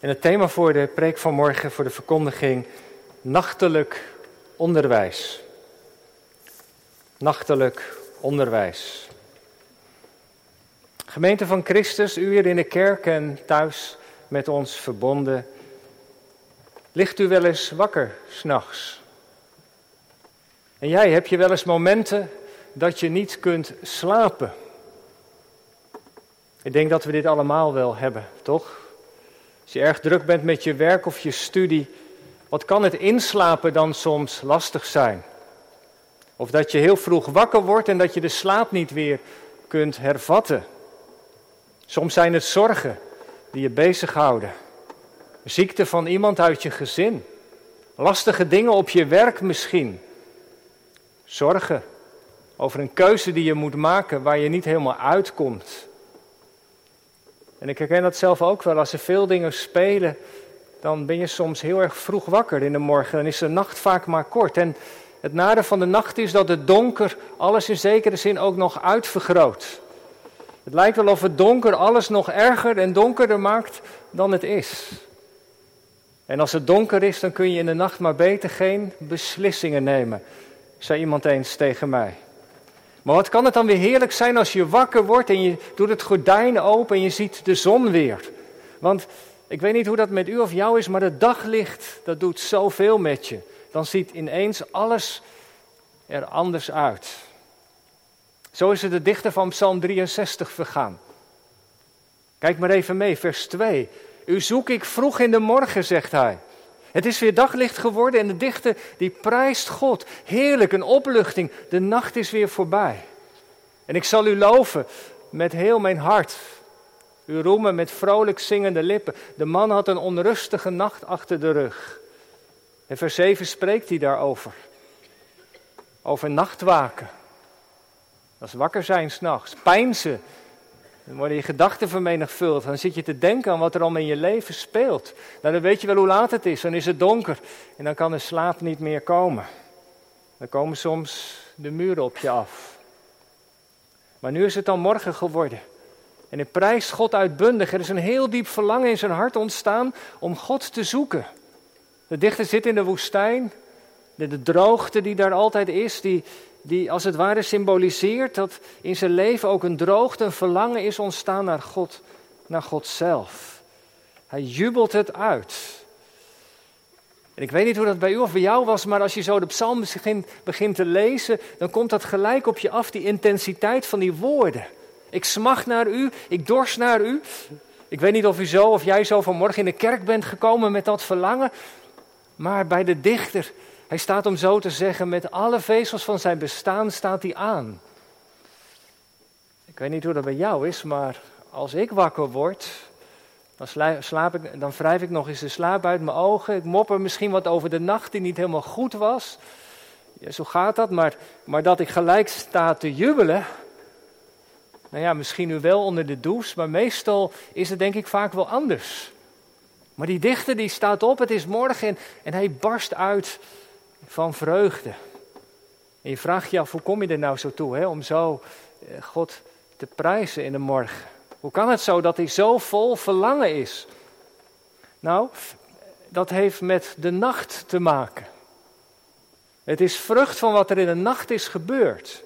En het thema voor de preek van morgen, voor de verkondiging, nachtelijk onderwijs. Nachtelijk onderwijs. Gemeente van Christus, u hier in de kerk en thuis met ons verbonden. Ligt u wel eens wakker s'nachts? En jij, heb je wel eens momenten dat je niet kunt slapen? Ik denk dat we dit allemaal wel hebben, toch? Als je erg druk bent met je werk of je studie, wat kan het inslapen dan soms lastig zijn? Of dat je heel vroeg wakker wordt en dat je de slaap niet weer kunt hervatten. Soms zijn het zorgen die je bezighouden. Ziekte van iemand uit je gezin. Lastige dingen op je werk misschien. Zorgen over een keuze die je moet maken waar je niet helemaal uitkomt. En ik herken dat zelf ook wel. Als er veel dingen spelen, dan ben je soms heel erg vroeg wakker in de morgen. Dan is de nacht vaak maar kort. En het nadeel van de nacht is dat het donker alles in zekere zin ook nog uitvergroot. Het lijkt wel of het donker alles nog erger en donkerder maakt dan het is. En als het donker is, dan kun je in de nacht maar beter geen beslissingen nemen, zei iemand eens tegen mij. Maar wat kan het dan weer heerlijk zijn als je wakker wordt en je doet het gordijn open en je ziet de zon weer. Want ik weet niet hoe dat met u of jou is, maar het daglicht, dat doet zoveel met je. Dan ziet ineens alles er anders uit. Zo is het de dichter van Psalm 63 vergaan. Kijk maar even mee, vers 2. U zoek ik vroeg in de morgen, zegt hij. Het is weer daglicht geworden en de dichter die prijst God. Heerlijk, een opluchting. De nacht is weer voorbij. En ik zal u loven met heel mijn hart. U roemen met vrolijk zingende lippen. De man had een onrustige nacht achter de rug. En vers 7 spreekt hij daarover. Over nachtwaken. Dat is wakker zijn s'nachts. Pijnzen dan worden je gedachten vermenigvuldigd. Dan zit je te denken aan wat er al in je leven speelt. Nou, dan weet je wel hoe laat het is. Dan is het donker. En dan kan de slaap niet meer komen. Dan komen soms de muren op je af. Maar nu is het dan morgen geworden. En hij prijst God uitbundig. Er is een heel diep verlangen in zijn hart ontstaan om God te zoeken. De dichter zit in de woestijn. De, de droogte die daar altijd is, die, die als het ware symboliseert dat in zijn leven ook een droogte, een verlangen is ontstaan naar God, naar God zelf. Hij jubelt het uit. En ik weet niet hoe dat bij u of bij jou was, maar als je zo de psalm begint, begint te lezen, dan komt dat gelijk op je af, die intensiteit van die woorden. Ik smacht naar u, ik dorst naar u. Ik weet niet of u zo of jij zo vanmorgen in de kerk bent gekomen met dat verlangen, maar bij de dichter hij staat om zo te zeggen, met alle vezels van zijn bestaan staat hij aan. Ik weet niet hoe dat bij jou is, maar als ik wakker word, dan, slaap ik, dan wrijf ik nog eens de slaap uit mijn ogen. Ik mopper misschien wat over de nacht die niet helemaal goed was. Ja, zo gaat dat, maar, maar dat ik gelijk sta te jubelen. Nou ja, misschien nu wel onder de douche, maar meestal is het denk ik vaak wel anders. Maar die dichter die staat op, het is morgen en, en hij barst uit van vreugde. En je vraagt je af, hoe kom je er nou zo toe, hè, om zo eh, God te prijzen in de morgen? Hoe kan het zo dat hij zo vol verlangen is? Nou, dat heeft met de nacht te maken. Het is vrucht van wat er in de nacht is gebeurd.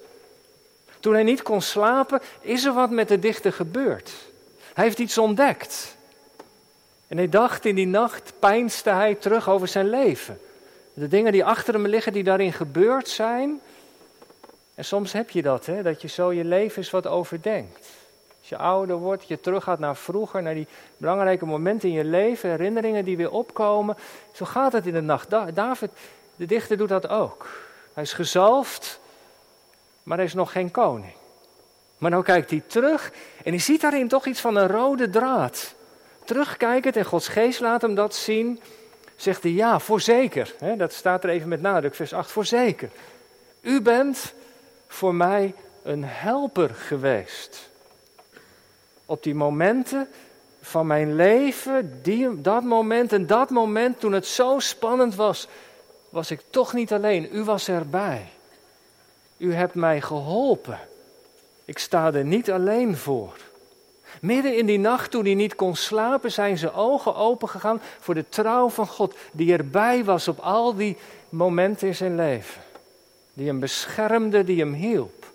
Toen hij niet kon slapen, is er wat met de dichter gebeurd. Hij heeft iets ontdekt. En hij dacht in die nacht, pijnste hij terug over zijn leven. De dingen die achter hem liggen, die daarin gebeurd zijn. En soms heb je dat, hè, dat je zo je leven eens wat overdenkt. Als je ouder wordt, je teruggaat naar vroeger, naar die belangrijke momenten in je leven, herinneringen die weer opkomen. Zo gaat het in de nacht. David, de dichter, doet dat ook. Hij is gezalfd, maar hij is nog geen koning. Maar nou kijkt hij terug en hij ziet daarin toch iets van een rode draad. Terugkijkend en Gods geest laat hem dat zien zegt hij ja, voorzeker. Hè, dat staat er even met nadruk, vers 8, voorzeker. U bent voor mij een helper geweest. Op die momenten van mijn leven, die, dat moment en dat moment toen het zo spannend was, was ik toch niet alleen. U was erbij. U hebt mij geholpen. Ik sta er niet alleen voor. Midden in die nacht, toen hij niet kon slapen, zijn zijn ogen opengegaan voor de trouw van God, die erbij was op al die momenten in zijn leven. Die hem beschermde, die hem hielp.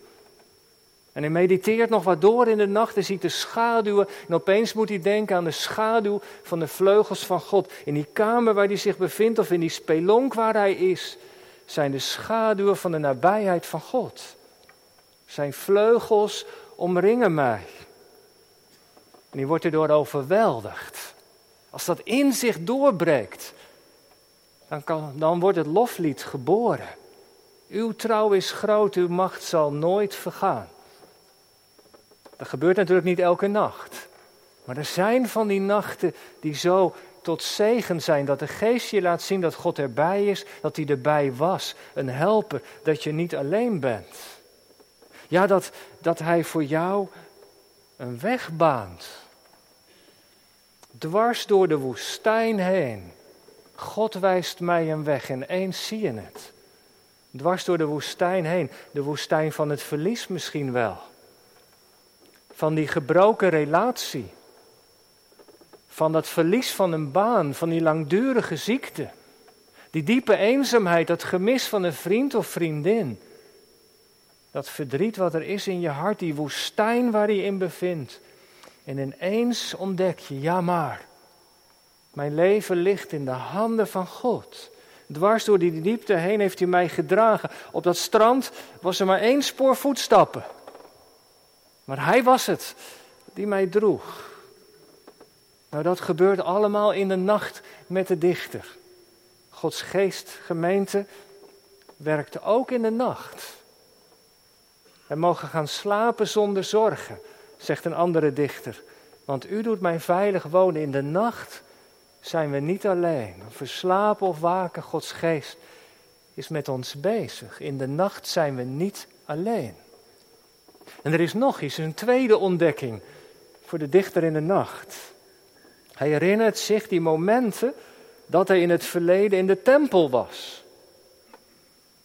En hij mediteert nog wat door in de nacht en ziet de schaduwen. En opeens moet hij denken aan de schaduw van de vleugels van God. In die kamer waar hij zich bevindt of in die spelonk waar hij is, zijn de schaduwen van de nabijheid van God. Zijn vleugels omringen mij. En die wordt erdoor overweldigd. Als dat in zich doorbreekt, dan, kan, dan wordt het loflied geboren. Uw trouw is groot, uw macht zal nooit vergaan. Dat gebeurt natuurlijk niet elke nacht. Maar er zijn van die nachten die zo tot zegen zijn. Dat de geest je laat zien dat God erbij is, dat hij erbij was. Een helper, dat je niet alleen bent. Ja, dat, dat hij voor jou een weg baant. Dwars door de woestijn heen. God wijst mij een weg en eens zie je het. Dwars door de woestijn heen. De woestijn van het verlies misschien wel. Van die gebroken relatie. Van dat verlies van een baan, van die langdurige ziekte. Die diepe eenzaamheid, dat gemis van een vriend of vriendin. Dat verdriet wat er is in je hart, die woestijn waar je in bevindt. En ineens ontdek je, ja maar, mijn leven ligt in de handen van God. Dwars door die diepte heen heeft hij mij gedragen. Op dat strand was er maar één spoor voetstappen. Maar hij was het die mij droeg. Nou, dat gebeurt allemaal in de nacht met de dichter. Gods geest, gemeente, werkte ook in de nacht. We mogen gaan slapen zonder zorgen, zegt een andere dichter. Want u doet mij veilig wonen. In de nacht zijn we niet alleen. Of we slapen of waken, Gods geest is met ons bezig. In de nacht zijn we niet alleen. En er is nog iets, een tweede ontdekking voor de dichter in de nacht. Hij herinnert zich die momenten dat hij in het verleden in de tempel was.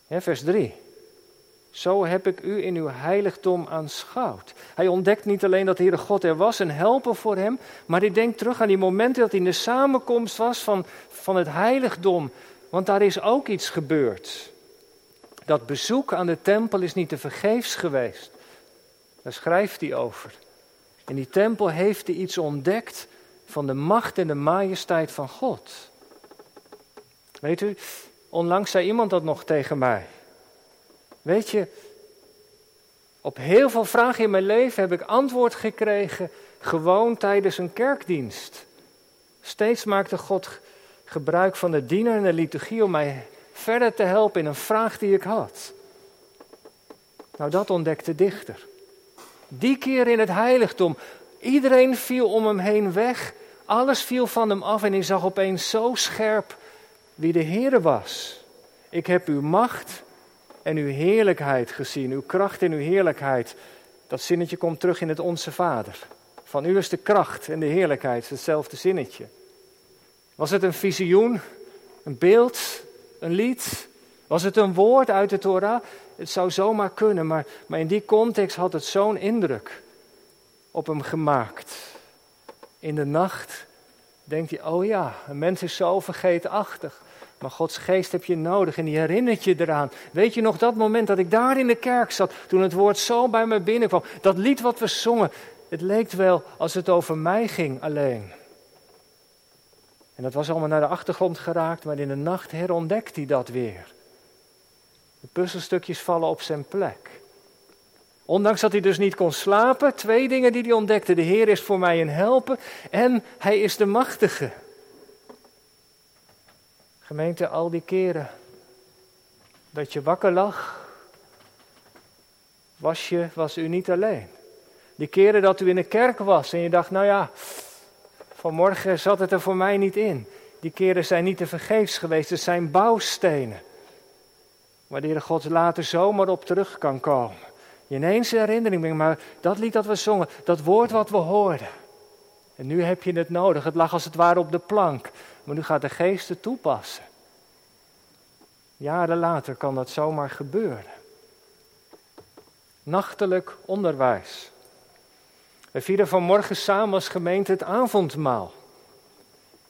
vers 3. Zo heb ik u in uw heiligdom aanschouwd. Hij ontdekt niet alleen dat de God er was, een helper voor hem, maar hij denkt terug aan die momenten dat hij in de samenkomst was van, van het heiligdom. Want daar is ook iets gebeurd. Dat bezoek aan de tempel is niet te vergeefs geweest. Daar schrijft hij over. In die tempel heeft hij iets ontdekt van de macht en de majesteit van God. Weet u, onlangs zei iemand dat nog tegen mij. Weet je, op heel veel vragen in mijn leven heb ik antwoord gekregen gewoon tijdens een kerkdienst. Steeds maakte God gebruik van de diener en de liturgie om mij verder te helpen in een vraag die ik had. Nou, dat ontdekte de dichter. Die keer in het heiligdom, iedereen viel om hem heen weg, alles viel van hem af en hij zag opeens zo scherp wie de Heere was. Ik heb uw macht en uw heerlijkheid gezien, uw kracht en uw heerlijkheid. Dat zinnetje komt terug in het Onze Vader. Van u is de kracht en de heerlijkheid, hetzelfde zinnetje. Was het een visioen, een beeld, een lied? Was het een woord uit de Torah? Het zou zomaar kunnen, maar, maar in die context had het zo'n indruk op hem gemaakt. In de nacht denkt hij, oh ja, een mens is zo vergeetachtig. Maar Gods geest heb je nodig en die herinnert je eraan. Weet je nog dat moment dat ik daar in de kerk zat, toen het woord zo bij me binnenkwam. Dat lied wat we zongen, het leek wel als het over mij ging alleen. En dat was allemaal naar de achtergrond geraakt, maar in de nacht herontdekt hij dat weer. De puzzelstukjes vallen op zijn plek. Ondanks dat hij dus niet kon slapen, twee dingen die hij ontdekte. De Heer is voor mij een helper en hij is de machtige. Gemeente, al die keren dat je wakker lag, was, je, was u niet alleen. Die keren dat u in de kerk was en je dacht, nou ja, vanmorgen zat het er voor mij niet in. Die keren zijn niet te vergeefs geweest, het zijn bouwstenen. Waar de God later zomaar op terug kan komen. Je ineens herinnering maar dat lied dat we zongen, dat woord wat we hoorden. En nu heb je het nodig. Het lag als het ware op de plank. Maar nu gaat de geest het toepassen. Jaren later kan dat zomaar gebeuren. Nachtelijk onderwijs. We vieren vanmorgen samen als gemeente het avondmaal.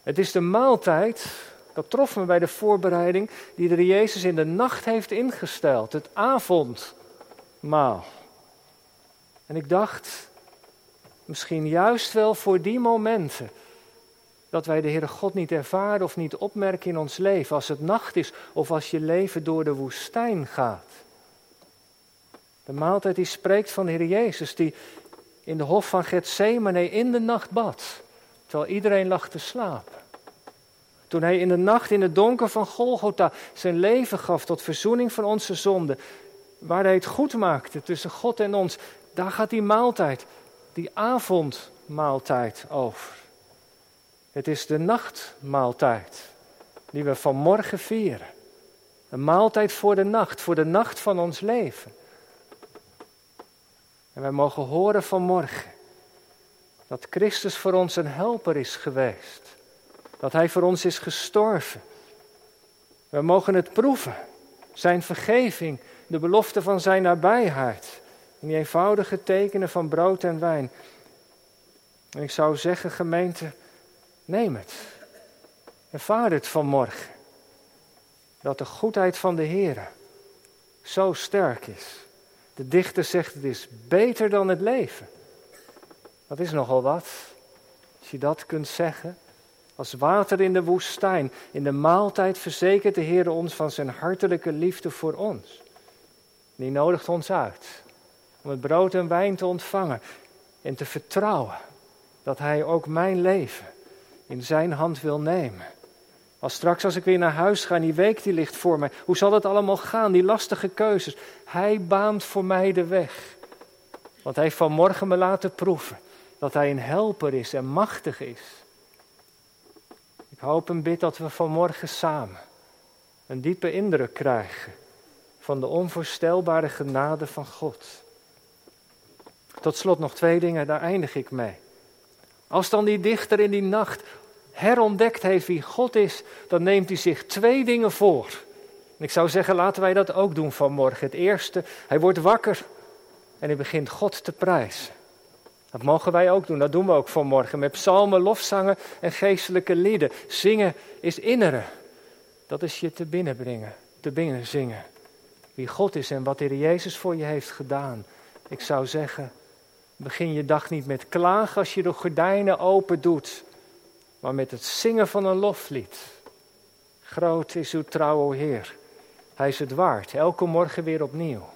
Het is de maaltijd, dat trof me bij de voorbereiding, die de Jezus in de nacht heeft ingesteld. Het avondmaal. En ik dacht, misschien juist wel voor die momenten dat wij de Heere God niet ervaren of niet opmerken in ons leven, als het nacht is of als je leven door de woestijn gaat. De maaltijd die spreekt van de Heer Jezus, die in de hof van Gethsemane in de nacht bad, terwijl iedereen lag te slapen. Toen hij in de nacht in het donker van Golgotha zijn leven gaf tot verzoening van onze zonden, waar hij het goed maakte tussen God en ons, daar gaat die maaltijd, die avondmaaltijd over. Het is de nachtmaaltijd die we vanmorgen vieren. Een maaltijd voor de nacht, voor de nacht van ons leven. En wij mogen horen vanmorgen dat Christus voor ons een helper is geweest. Dat Hij voor ons is gestorven. We mogen het proeven. Zijn vergeving, de belofte van Zijn nabijheid. In die eenvoudige tekenen van brood en wijn. En ik zou zeggen, gemeente, neem het. Ervaar het vanmorgen. Dat de goedheid van de Heer zo sterk is. De dichter zegt het is beter dan het leven. Dat is nogal wat. Als je dat kunt zeggen. Als water in de woestijn. In de maaltijd verzekert de Heer ons van zijn hartelijke liefde voor ons. Die nodigt ons uit om het brood en wijn te ontvangen en te vertrouwen dat Hij ook mijn leven in Zijn hand wil nemen. Als straks als ik weer naar huis ga die week die ligt voor mij, hoe zal het allemaal gaan, die lastige keuzes? Hij baant voor mij de weg. Want hij heeft vanmorgen me laten proeven dat hij een helper is en machtig is. Ik hoop en bid dat we vanmorgen samen een diepe indruk krijgen van de onvoorstelbare genade van God. Tot slot nog twee dingen, daar eindig ik mee. Als dan die dichter in die nacht herontdekt heeft wie God is, dan neemt hij zich twee dingen voor. En ik zou zeggen, laten wij dat ook doen vanmorgen. Het eerste, hij wordt wakker en hij begint God te prijzen. Dat mogen wij ook doen, dat doen we ook vanmorgen met psalmen, lofzangen en geestelijke lieden. Zingen is inneren. Dat is je te binnen brengen, te binnen zingen. Wie God is en wat de Heer Jezus voor je heeft gedaan. Ik zou zeggen, begin je dag niet met klagen als je de gordijnen open doet maar met het zingen van een loflied. Groot is uw trouw, o Heer. Hij is het waard, elke morgen weer opnieuw.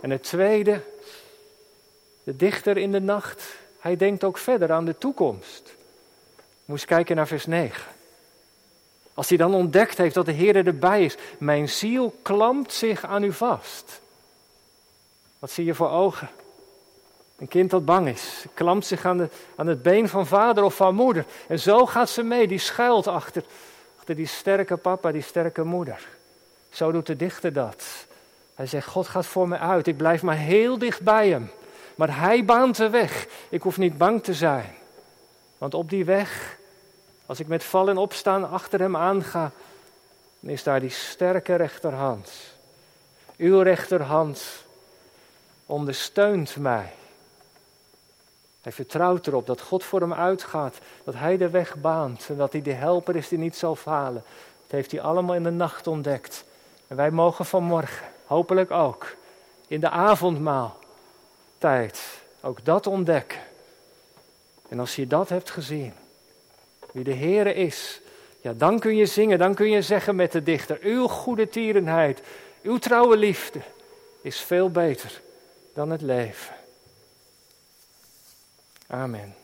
En het tweede, de dichter in de nacht, hij denkt ook verder aan de toekomst. Moest kijken naar vers 9. Als hij dan ontdekt heeft dat de Heer erbij is, mijn ziel klampt zich aan u vast. Wat zie je voor ogen? Een kind dat bang is, klampt zich aan, het been van vader of van moeder. En zo gaat ze mee, die schuilt achter, achter die sterke papa, die sterke moeder. Zo doet de dichter dat. Hij zegt, God gaat voor me uit, ik blijf maar heel dicht bij hem. Maar hij baant de weg, ik hoef niet bang te zijn. Want op die weg, als ik met vallen en opstaan achter hem aanga, dan is daar die sterke rechterhand. Uw rechterhand ondersteunt mij. Hij vertrouwt erop dat God voor hem uitgaat, dat hij de weg baant en dat hij de helper is die niet zal falen. Dat heeft hij allemaal in de nacht ontdekt. En wij mogen vanmorgen, hopelijk ook, in de avondmaaltijd ook dat ontdekken. En als je dat hebt gezien, wie de Heere is, ja, dan kun je zingen, dan kun je zeggen met de dichter, uw goede tierenheid, uw trouwe liefde is veel beter dan het leven. Amen.